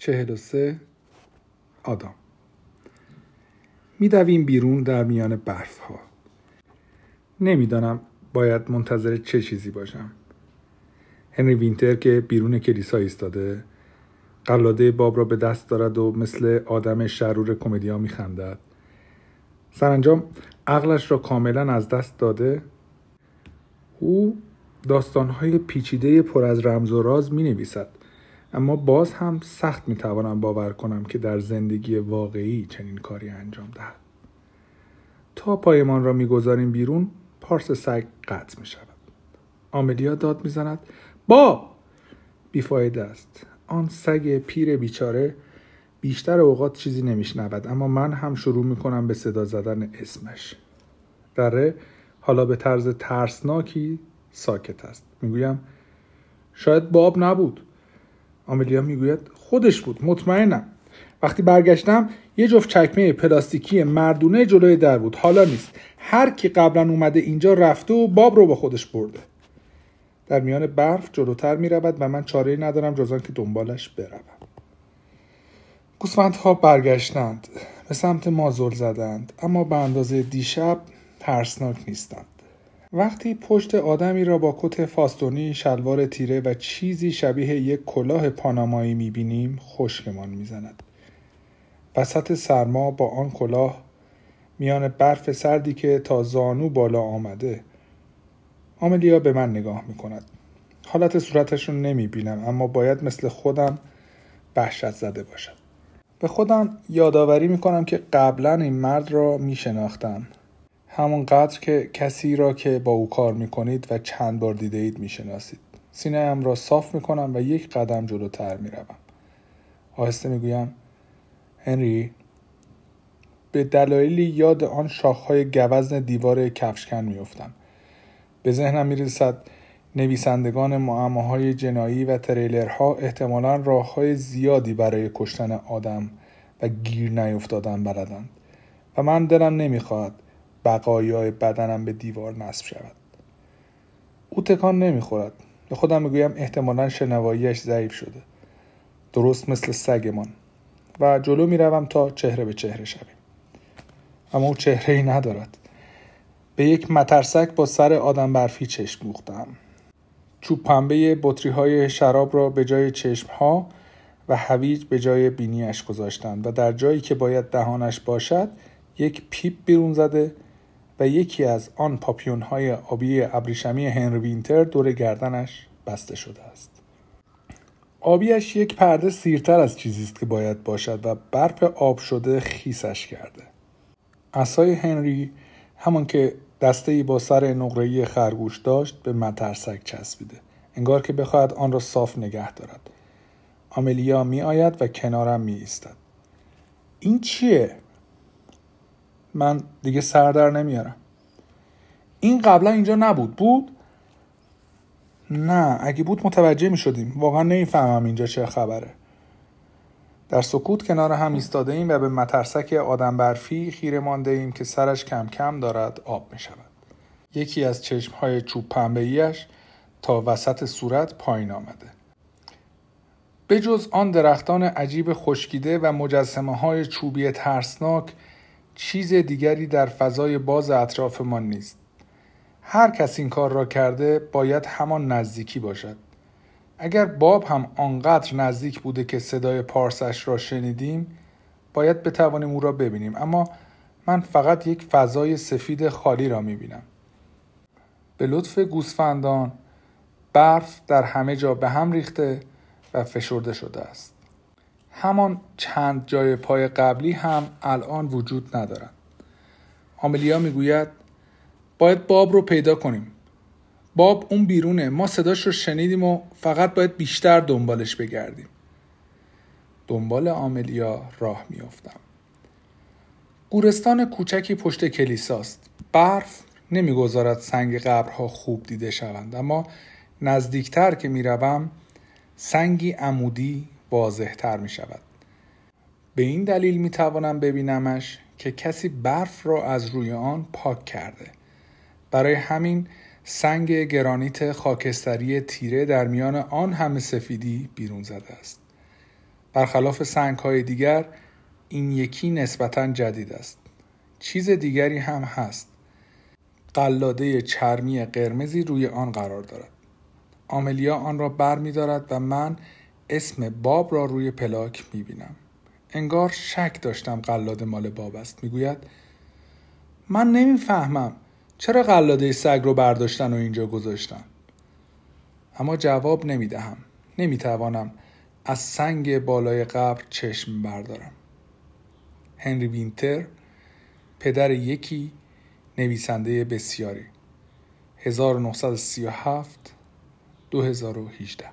چهل و سه آدام میدویم بیرون در میان برف ها نمی‌دانم باید منتظر چه چیزی باشم. هنری وینتر که بیرون کلیسا ایستاده قلاده باب را به دست دارد و مثل آدم شرور کمدیا میخندد. سرانجام عقلش را کاملا از دست داده. او داستانهای پیچیده پر از رمز و راز می نویسد اما باز هم سخت می توانم باور کنم که در زندگی واقعی چنین کاری انجام دهد. تا پایمان را می‌گذاریم بیرون پارس سگ قطع می شود آملیا داد می‌زند با! بیفایده است. آن سگ پیر بیچاره بیشتر اوقات چیزی نمیشنود اما من هم شروع می‌کنم به صدا زدن اسمش. دره حالا به طرز ترسناکی ساکت است. می‌گویم شاید باب نبود. آملیا می‌گوید خودش بود مطمئنم. وقتی برگشتم یه جفت چکمه پلاستیکی مردونه جلوی در بود. حالا نیست. هر کی قبلا اومده اینجا رفته و باب رو با خودش برده. در میان برف جلوتر می رود و من چاره ندارم جز که دنبالش بروم. گوسفندها برگشتند به سمت ما زل زدند اما به اندازه دیشب ترسناک نیستند. وقتی پشت آدمی را با کت فاستونی شلوار تیره و چیزی شبیه یک کلاه پانامایی می‌بینیم خشکمان می‌زند وسط سرما با آن کلاه میان برف سردی که تا زانو بالا آمده آملیا به من نگاه می کند. حالت صورتش رو نمی بینم اما باید مثل خودم وحشت زده باشد. به خودم یادآوری می کنم که قبلا این مرد را می همونقدر که کسی را که با او کار می کنید و چند بار دیده اید می شناسید. سینه ام را صاف می کنم و یک قدم جلوتر می روم. آهسته می گویم هنری به دلایلی یاد آن شاخهای گوزن دیوار کفشکن میافتم به ذهنم می‌رسد نویسندگان معماهای جنایی و تریلرها احتمالا راه های زیادی برای کشتن آدم و گیر نیفتادن بلدند و من دلم نمی‌خواهد بقایای بدنم به دیوار نصب شود. او تکان نمی‌خورد. به خودم می‌گویم احتمالا شنواییش ضعیف شده. درست مثل سگمان. و جلو می‌روم تا چهره به چهره شویم. اما او چهره ای ندارد. به یک مترسک با سر آدم برفی چشم دوختم. چوب پنبه بطری های شراب را به جای چشم ها و هویج به جای بینیش گذاشتند و در جایی که باید دهانش باشد یک پیپ بیرون زده و یکی از آن پاپیون های آبی ابریشمی هنری وینتر دور گردنش بسته شده است. آبیش یک پرده سیرتر از چیزی است که باید باشد و برف آب شده خیسش کرده. عصای هنری همان که دسته ای با سر نقره‌ای خرگوش داشت به مترسک چسبیده انگار که بخواهد آن را صاف نگه دارد آملیا می آید و کنارم می ایستد این چیه؟ من دیگه سر در نمیارم این قبلا اینجا نبود بود؟ نه اگه بود متوجه می شدیم واقعا نمی‌فهمم اینجا چه خبره در سکوت کنار هم ایستاده ایم و به مترسک آدم برفی خیره مانده ایم که سرش کم کم دارد آب می شود. یکی از چشم های چوب پنبه تا وسط صورت پایین آمده. به جز آن درختان عجیب خشکیده و مجسمه های چوبی ترسناک چیز دیگری در فضای باز اطرافمان نیست. هر کس این کار را کرده باید همان نزدیکی باشد. اگر باب هم آنقدر نزدیک بوده که صدای پارسش را شنیدیم باید بتوانیم او را ببینیم اما من فقط یک فضای سفید خالی را می‌بینم به لطف گوسفندان برف در همه جا به هم ریخته و فشرده شده است همان چند جای پای قبلی هم الان وجود ندارند آملیا می‌گوید باید باب رو پیدا کنیم. باب اون بیرونه ما صداش رو شنیدیم و فقط باید بیشتر دنبالش بگردیم. دنبال آملیا راه میافتم. گورستان کوچکی پشت کلیساست. برف نمی‌گذارد سنگ قبرها خوب دیده شوند اما نزدیکتر که می‌روم سنگی عمودی واضحتر می شود به این دلیل می توانم ببینمش که کسی برف را از روی آن پاک کرده. برای همین سنگ گرانیت خاکستری تیره در میان آن همه سفیدی بیرون زده است. برخلاف سنگ های دیگر این یکی نسبتا جدید است. چیز دیگری هم هست. قلاده چرمی قرمزی روی آن قرار دارد. آملیا آن را بر می دارد و من اسم باب را روی پلاک می بینم انگار شک داشتم قلاده مال باب است. می‌گوید من نمی‌فهمم چرا قلاده سگ رو برداشتن و اینجا گذاشتن. اما جواب نمی‌دهم. نمی‌توانم از سنگ بالای قبر چشم بردارم. هنری وینتر پدر یکی نویسنده بسیاری. 1937 2018